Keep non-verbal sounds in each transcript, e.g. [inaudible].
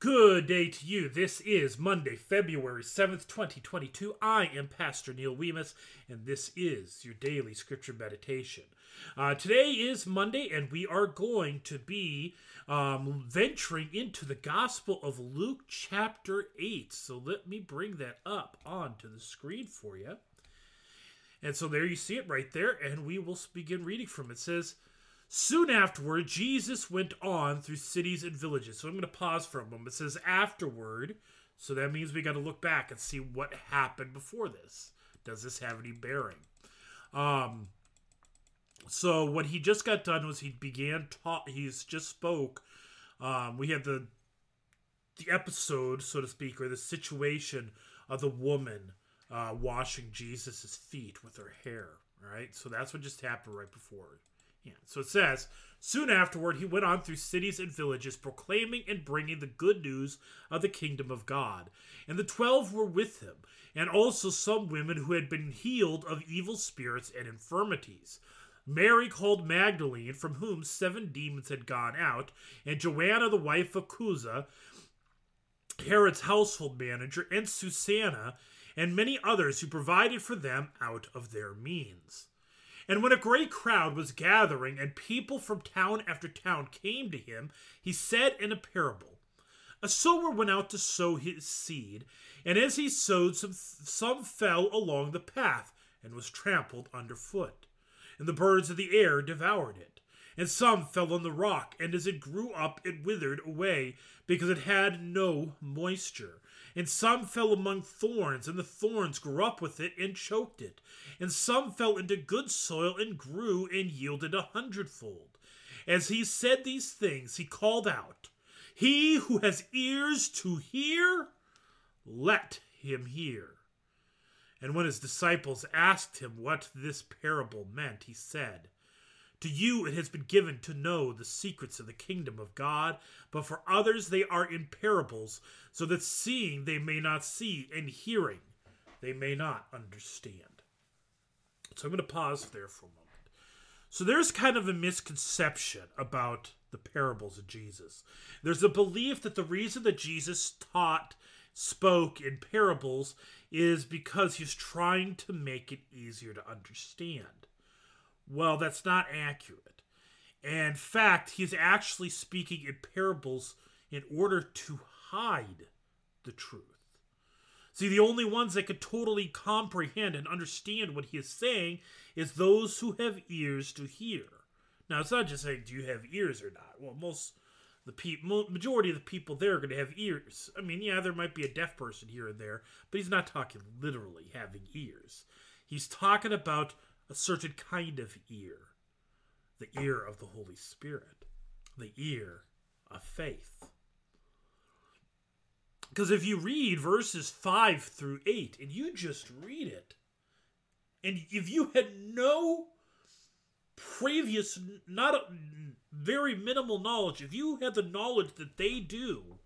Good day to you. This is Monday, February 7th, 2022. I am Pastor Neil Weemus, and this is your daily scripture meditation. Uh, today is Monday, and we are going to be um, venturing into the Gospel of Luke, chapter 8. So let me bring that up onto the screen for you. And so there you see it right there, and we will begin reading from it. It says, Soon afterward, Jesus went on through cities and villages. So I'm going to pause for a moment. It says afterward, so that means we got to look back and see what happened before this. Does this have any bearing? Um, so what he just got done was he began taught. He's just spoke. Um, we had the the episode, so to speak, or the situation of the woman uh, washing Jesus's feet with her hair. All right, so that's what just happened right before yeah. So it says, Soon afterward, he went on through cities and villages, proclaiming and bringing the good news of the kingdom of God. And the twelve were with him, and also some women who had been healed of evil spirits and infirmities. Mary called Magdalene, from whom seven demons had gone out, and Joanna, the wife of Chuza, Herod's household manager, and Susanna, and many others who provided for them out of their means. And when a great crowd was gathering and people from town after town came to him, he said in a parable A sower went out to sow his seed, and as he sowed, some, some fell along the path and was trampled underfoot, and the birds of the air devoured it. And some fell on the rock, and as it grew up, it withered away, because it had no moisture. And some fell among thorns, and the thorns grew up with it and choked it. And some fell into good soil and grew and yielded a hundredfold. As he said these things, he called out, He who has ears to hear, let him hear. And when his disciples asked him what this parable meant, he said, to you it has been given to know the secrets of the kingdom of God, but for others they are in parables, so that seeing they may not see, and hearing they may not understand. So I'm going to pause there for a moment. So there's kind of a misconception about the parables of Jesus. There's a belief that the reason that Jesus taught, spoke in parables is because he's trying to make it easier to understand. Well, that's not accurate. In fact, he's actually speaking in parables in order to hide the truth. See, the only ones that could totally comprehend and understand what he is saying is those who have ears to hear. Now, it's not just saying, do you have ears or not? Well, most the pe- majority of the people there are going to have ears. I mean, yeah, there might be a deaf person here and there, but he's not talking literally having ears. He's talking about a certain kind of ear the ear of the Holy Spirit, the ear of faith. Because if you read verses 5 through 8 and you just read it, and if you had no previous, not a, very minimal knowledge, if you had the knowledge that they do,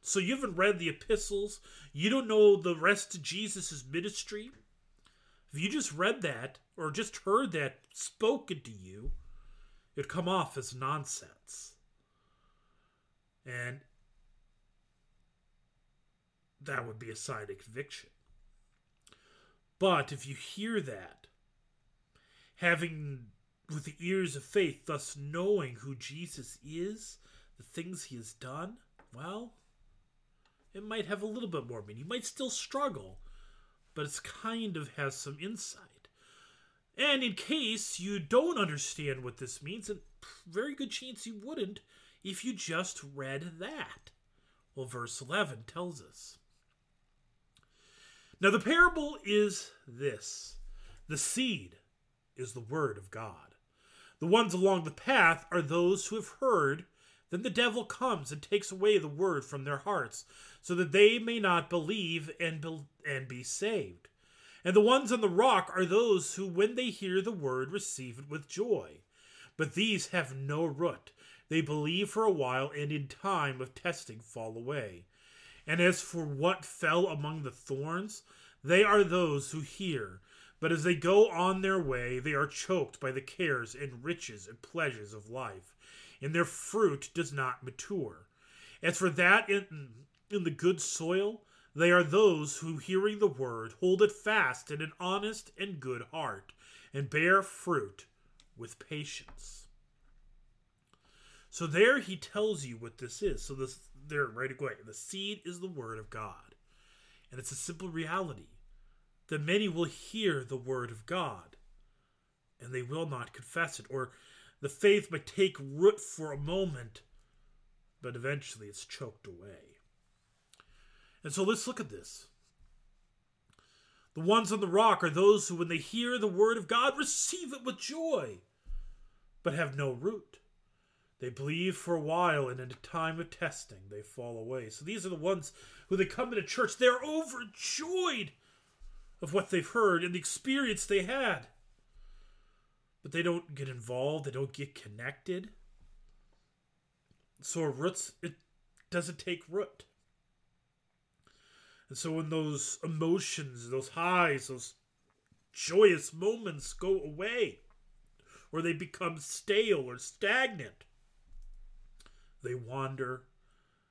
so you haven't read the epistles, you don't know the rest of Jesus' ministry, if you just read that or just heard that spoken to you, it'd come off as nonsense. And that would be a sign of conviction. But if you hear that, having with the ears of faith, thus knowing who Jesus is, the things he has done, well, it might have a little bit more meaning. You might still struggle, but it's kind of has some insight. And in case you don't understand what this means, and very good chance you wouldn't if you just read that. Well, verse 11 tells us. Now, the parable is this the seed is the word of God. The ones along the path are those who have heard. Then the devil comes and takes away the word from their hearts, so that they may not believe and be, and be saved. And the ones on the rock are those who, when they hear the word, receive it with joy. But these have no root. They believe for a while, and in time of testing fall away. And as for what fell among the thorns, they are those who hear. But as they go on their way, they are choked by the cares and riches and pleasures of life, and their fruit does not mature. As for that in, in the good soil, they are those who, hearing the word, hold it fast in an honest and good heart, and bear fruit with patience. So there he tells you what this is. So this there right away. The seed is the word of God. And it's a simple reality that many will hear the word of God and they will not confess it. Or the faith may take root for a moment, but eventually it's choked away. And so let's look at this. The ones on the rock are those who, when they hear the word of God, receive it with joy, but have no root. They believe for a while, and in a time of testing, they fall away. So these are the ones who they come into church, they're overjoyed of what they've heard and the experience they had. But they don't get involved, they don't get connected. So roots it doesn't take root. And so when those emotions, those highs, those joyous moments go away, or they become stale or stagnant, they wander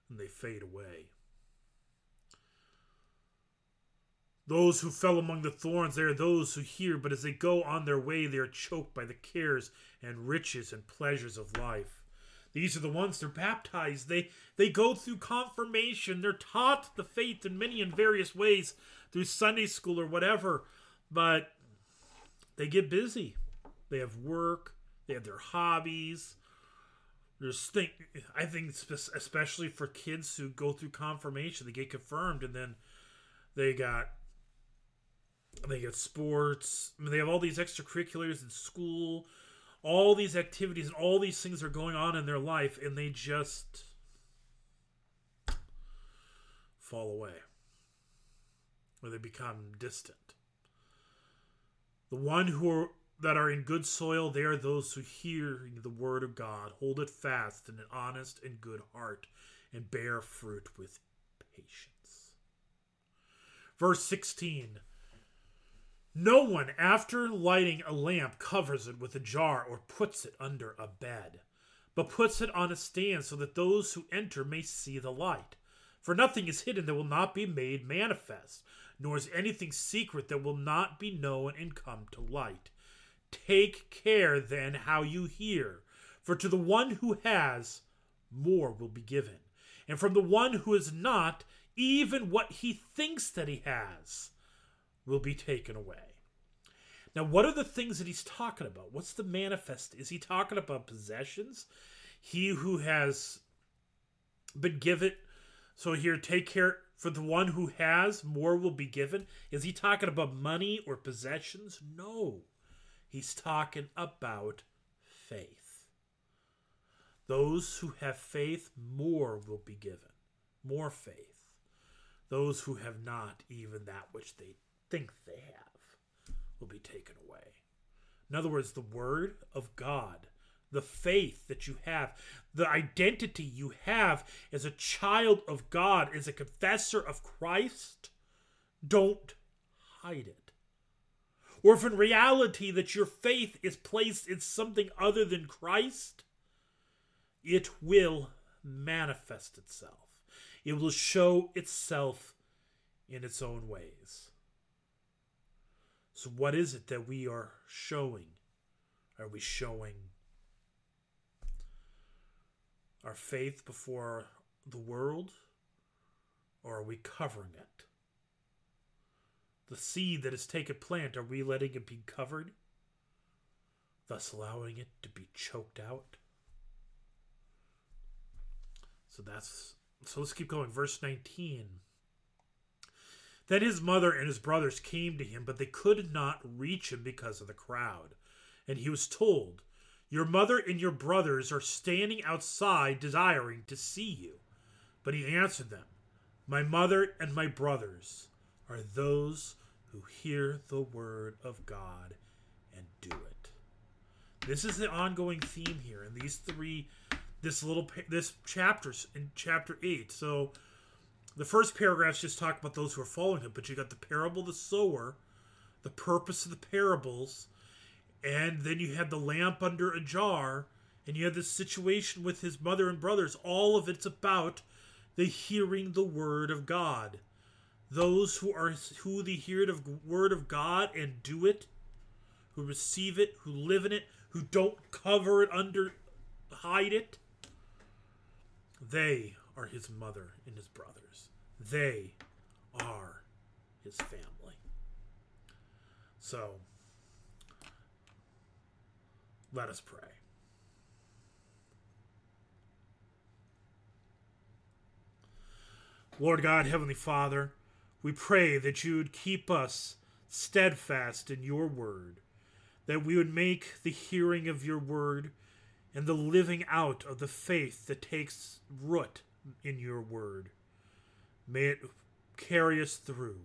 and they fade away. Those who fell among the thorns, they are those who hear, but as they go on their way, they are choked by the cares and riches and pleasures of life. These are the ones they're baptized. They they go through confirmation. They're taught the faith in many and various ways through Sunday school or whatever, but they get busy. They have work. They have their hobbies. There's think I think especially for kids who go through confirmation, they get confirmed, and then they got they get sports. I mean, they have all these extracurriculars in school, all these activities, and all these things are going on in their life, and they just fall away or they become distant. The one who are that are in good soil, they are those who hear the word of God, hold it fast in an honest and good heart, and bear fruit with patience. Verse 16 no one, after lighting a lamp, covers it with a jar or puts it under a bed, but puts it on a stand so that those who enter may see the light. For nothing is hidden that will not be made manifest, nor is anything secret that will not be known and come to light. Take care then how you hear, for to the one who has, more will be given, and from the one who is not, even what he thinks that he has will be taken away. Now, what are the things that he's talking about? What's the manifest? Is he talking about possessions? He who has been given, so here, take care for the one who has, more will be given. Is he talking about money or possessions? No. He's talking about faith. Those who have faith, more will be given. More faith. Those who have not, even that which they think they have will be taken away. In other words, the Word of God, the faith that you have, the identity you have as a child of God, as a confessor of Christ, don't hide it. Or if in reality that your faith is placed in something other than Christ, it will manifest itself. It will show itself in its own ways. So, what is it that we are showing? Are we showing our faith before the world, or are we covering it? The seed that has taken plant, are we letting it be covered, thus allowing it to be choked out? So that's so let's keep going. Verse 19. Then his mother and his brothers came to him, but they could not reach him because of the crowd. And he was told, Your mother and your brothers are standing outside desiring to see you. But he answered them, My mother and my brothers are those who hear the word of God and do it. This is the ongoing theme here in these three, this little, this chapters in chapter 8. So, the first paragraphs just talk about those who are following him, but you got the parable of the sower, the purpose of the parables, and then you had the lamp under a jar, and you had this situation with his mother and brothers. All of it's about the hearing the word of God. Those who are who the hear the word of God and do it, who receive it, who live in it, who don't cover it under hide it, they are his mother and his brothers. They are his family. So let us pray. Lord God, Heavenly Father, we pray that you would keep us steadfast in your word, that we would make the hearing of your word and the living out of the faith that takes root in your word. May it carry us through.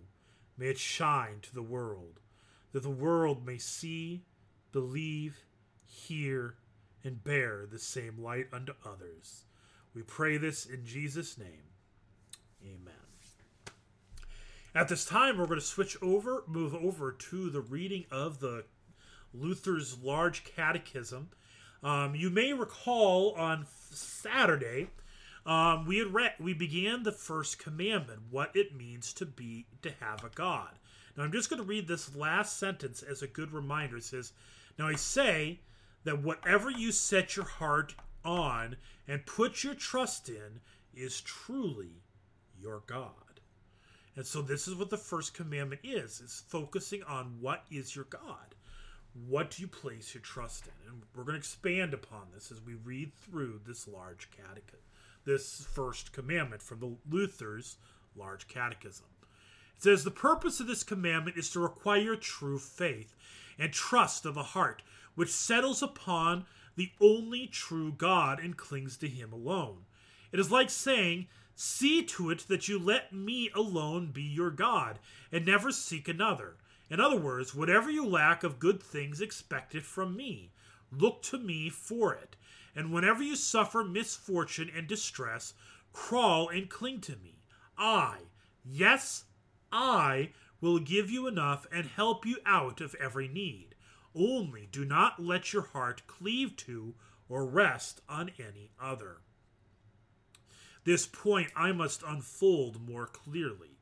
May it shine to the world, that the world may see, believe, hear, and bear the same light unto others. We pray this in Jesus' name. Amen. At this time, we're going to switch over, move over to the reading of the Luther's Large Catechism. Um, you may recall on Saturday, um, we had read, we began the first commandment, what it means to be to have a God. Now I'm just going to read this last sentence as a good reminder. It says, "Now I say that whatever you set your heart on and put your trust in is truly your God." And so this is what the first commandment is. It's focusing on what is your God what do you place your trust in? And we're going to expand upon this as we read through this large catechism, this first commandment from the Luther's large catechism. It says the purpose of this commandment is to require true faith and trust of a heart which settles upon the only true God and clings to him alone. It is like saying, See to it that you let me alone be your God, and never seek another. In other words, whatever you lack of good things, expect it from me. Look to me for it. And whenever you suffer misfortune and distress, crawl and cling to me. I, yes, I, will give you enough and help you out of every need. Only do not let your heart cleave to or rest on any other. This point I must unfold more clearly.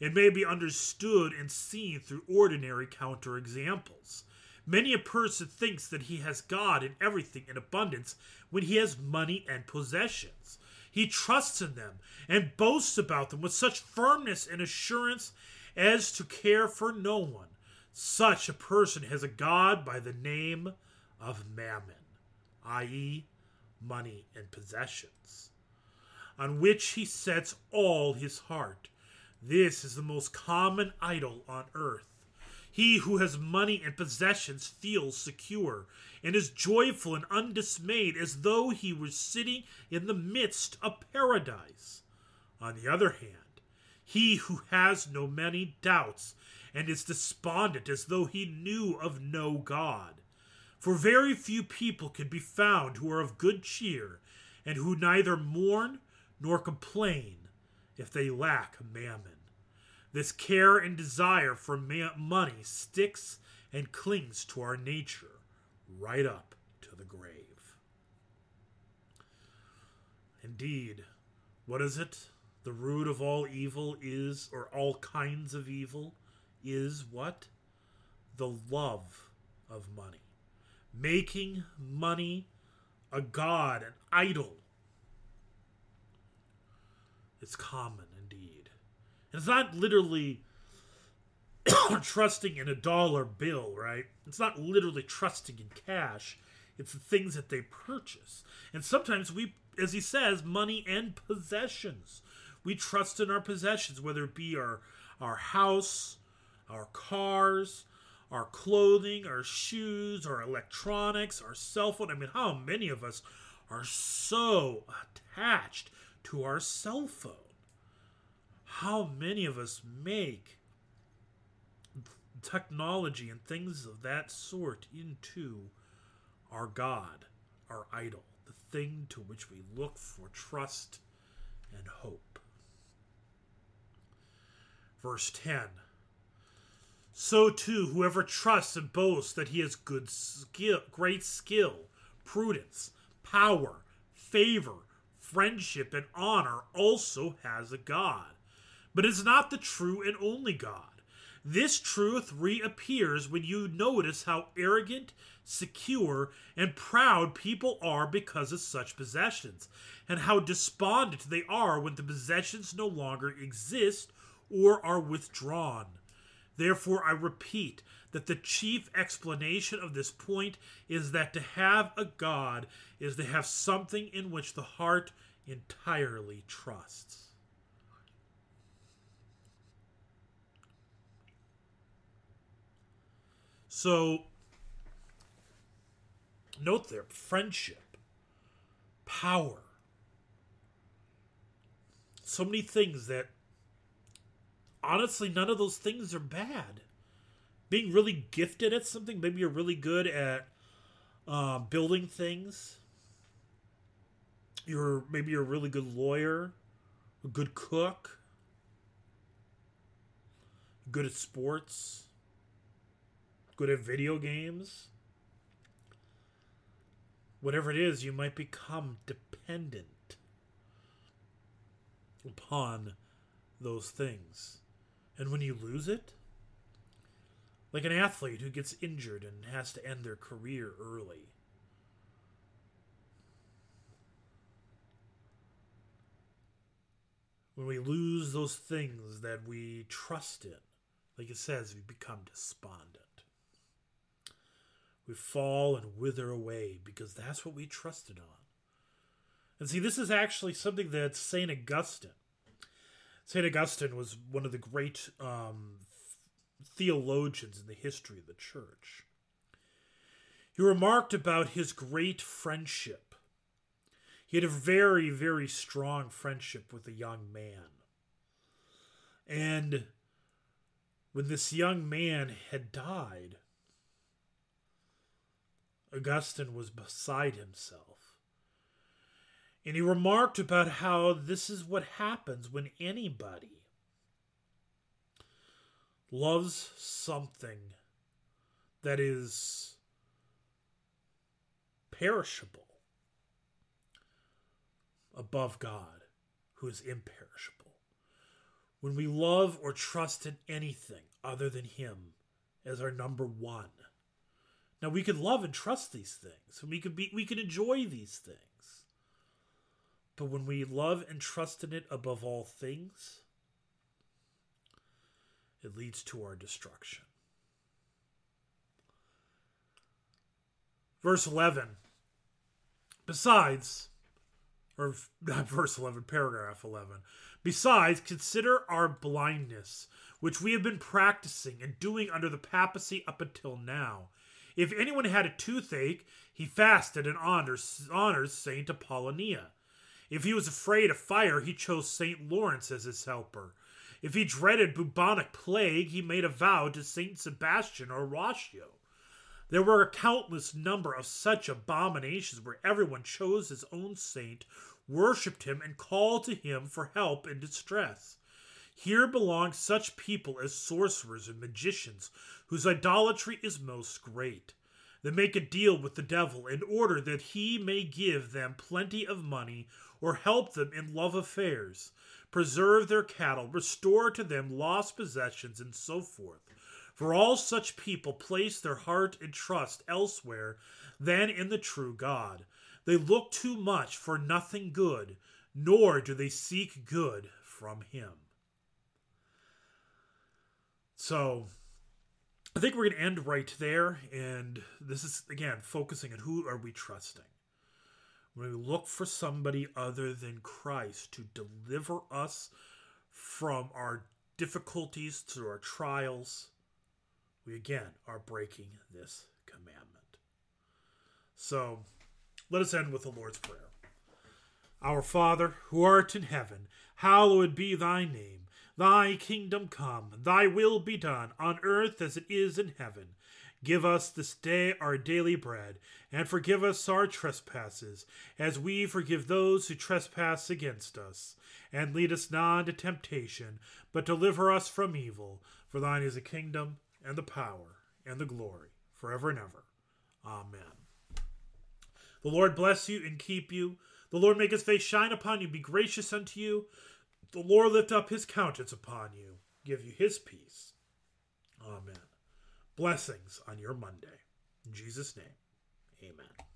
It may be understood and seen through ordinary counterexamples. Many a person thinks that he has God and everything in abundance when he has money and possessions. He trusts in them and boasts about them with such firmness and assurance as to care for no one. Such a person has a God by the name of Mammon, i.e., money and possessions, on which he sets all his heart this is the most common idol on earth. He who has money and possessions feels secure and is joyful and undismayed as though he were sitting in the midst of paradise. On the other hand, he who has no many doubts and is despondent as though he knew of no God. For very few people can be found who are of good cheer and who neither mourn nor complain if they lack mammon. This care and desire for money sticks and clings to our nature right up to the grave. Indeed, what is it? The root of all evil is, or all kinds of evil, is what? The love of money. Making money a god, an idol it's common. And it's not literally [coughs] trusting in a dollar bill, right? It's not literally trusting in cash. It's the things that they purchase. And sometimes we, as he says, money and possessions. We trust in our possessions, whether it be our our house, our cars, our clothing, our shoes, our electronics, our cell phone. I mean, how many of us are so attached to our cell phone. How many of us make technology and things of that sort into our God, our idol, the thing to which we look for trust and hope? Verse 10 So too, whoever trusts and boasts that he has good skill, great skill, prudence, power, favor, friendship, and honor also has a God, but is not the true and only God. This truth reappears when you notice how arrogant, secure, and proud people are because of such possessions, and how despondent they are when the possessions no longer exist or are withdrawn. Therefore, I repeat that the chief explanation of this point is that to have a God is to have something in which the heart entirely trusts. So, note there friendship, power, so many things that honestly, none of those things are bad. Being really gifted at something, maybe you're really good at uh, building things. You're maybe you're a really good lawyer, a good cook, good at sports, good at video games. Whatever it is, you might become dependent upon those things. And when you lose it, like an athlete who gets injured and has to end their career early. When we lose those things that we trust in, like it says, we become despondent. We fall and wither away because that's what we trusted on. And see, this is actually something that St. Augustine St. Augustine was one of the great um, theologians in the history of the church. He remarked about his great friendship. He had a very, very strong friendship with a young man. And when this young man had died, Augustine was beside himself. And he remarked about how this is what happens when anybody loves something that is perishable above God, who is imperishable. When we love or trust in anything other than Him as our number one. Now we can love and trust these things, and we can be we can enjoy these things. But when we love and trust in it above all things, it leads to our destruction. Verse 11. Besides, or [laughs] not verse 11, paragraph 11. Besides, consider our blindness, which we have been practicing and doing under the papacy up until now. If anyone had a toothache, he fasted and honors, honors Saint Apollonia. If he was afraid of fire, he chose St. Lawrence as his helper. If he dreaded bubonic plague, he made a vow to St. Sebastian or Rochio. There were a countless number of such abominations where everyone chose his own saint, worshipped him, and called to him for help in distress. Here belong such people as sorcerers and magicians, whose idolatry is most great. They make a deal with the devil in order that he may give them plenty of money or help them in love affairs, preserve their cattle, restore to them lost possessions, and so forth. For all such people place their heart and trust elsewhere than in the true God. They look too much for nothing good, nor do they seek good from Him. So, I think we're going to end right there. And this is, again, focusing on who are we trusting when we look for somebody other than Christ to deliver us from our difficulties, through our trials, we again are breaking this commandment. So let us end with the Lord's Prayer. Our Father, who art in heaven, hallowed be thy name. Thy kingdom come, thy will be done, on earth as it is in heaven. Give us this day our daily bread, and forgive us our trespasses, as we forgive those who trespass against us. And lead us not into temptation, but deliver us from evil. For thine is the kingdom, and the power, and the glory, forever and ever. Amen. The Lord bless you and keep you. The Lord make his face shine upon you, be gracious unto you. The Lord lift up his countenance upon you, give you his peace. Amen. Blessings on your Monday. In Jesus' name, amen.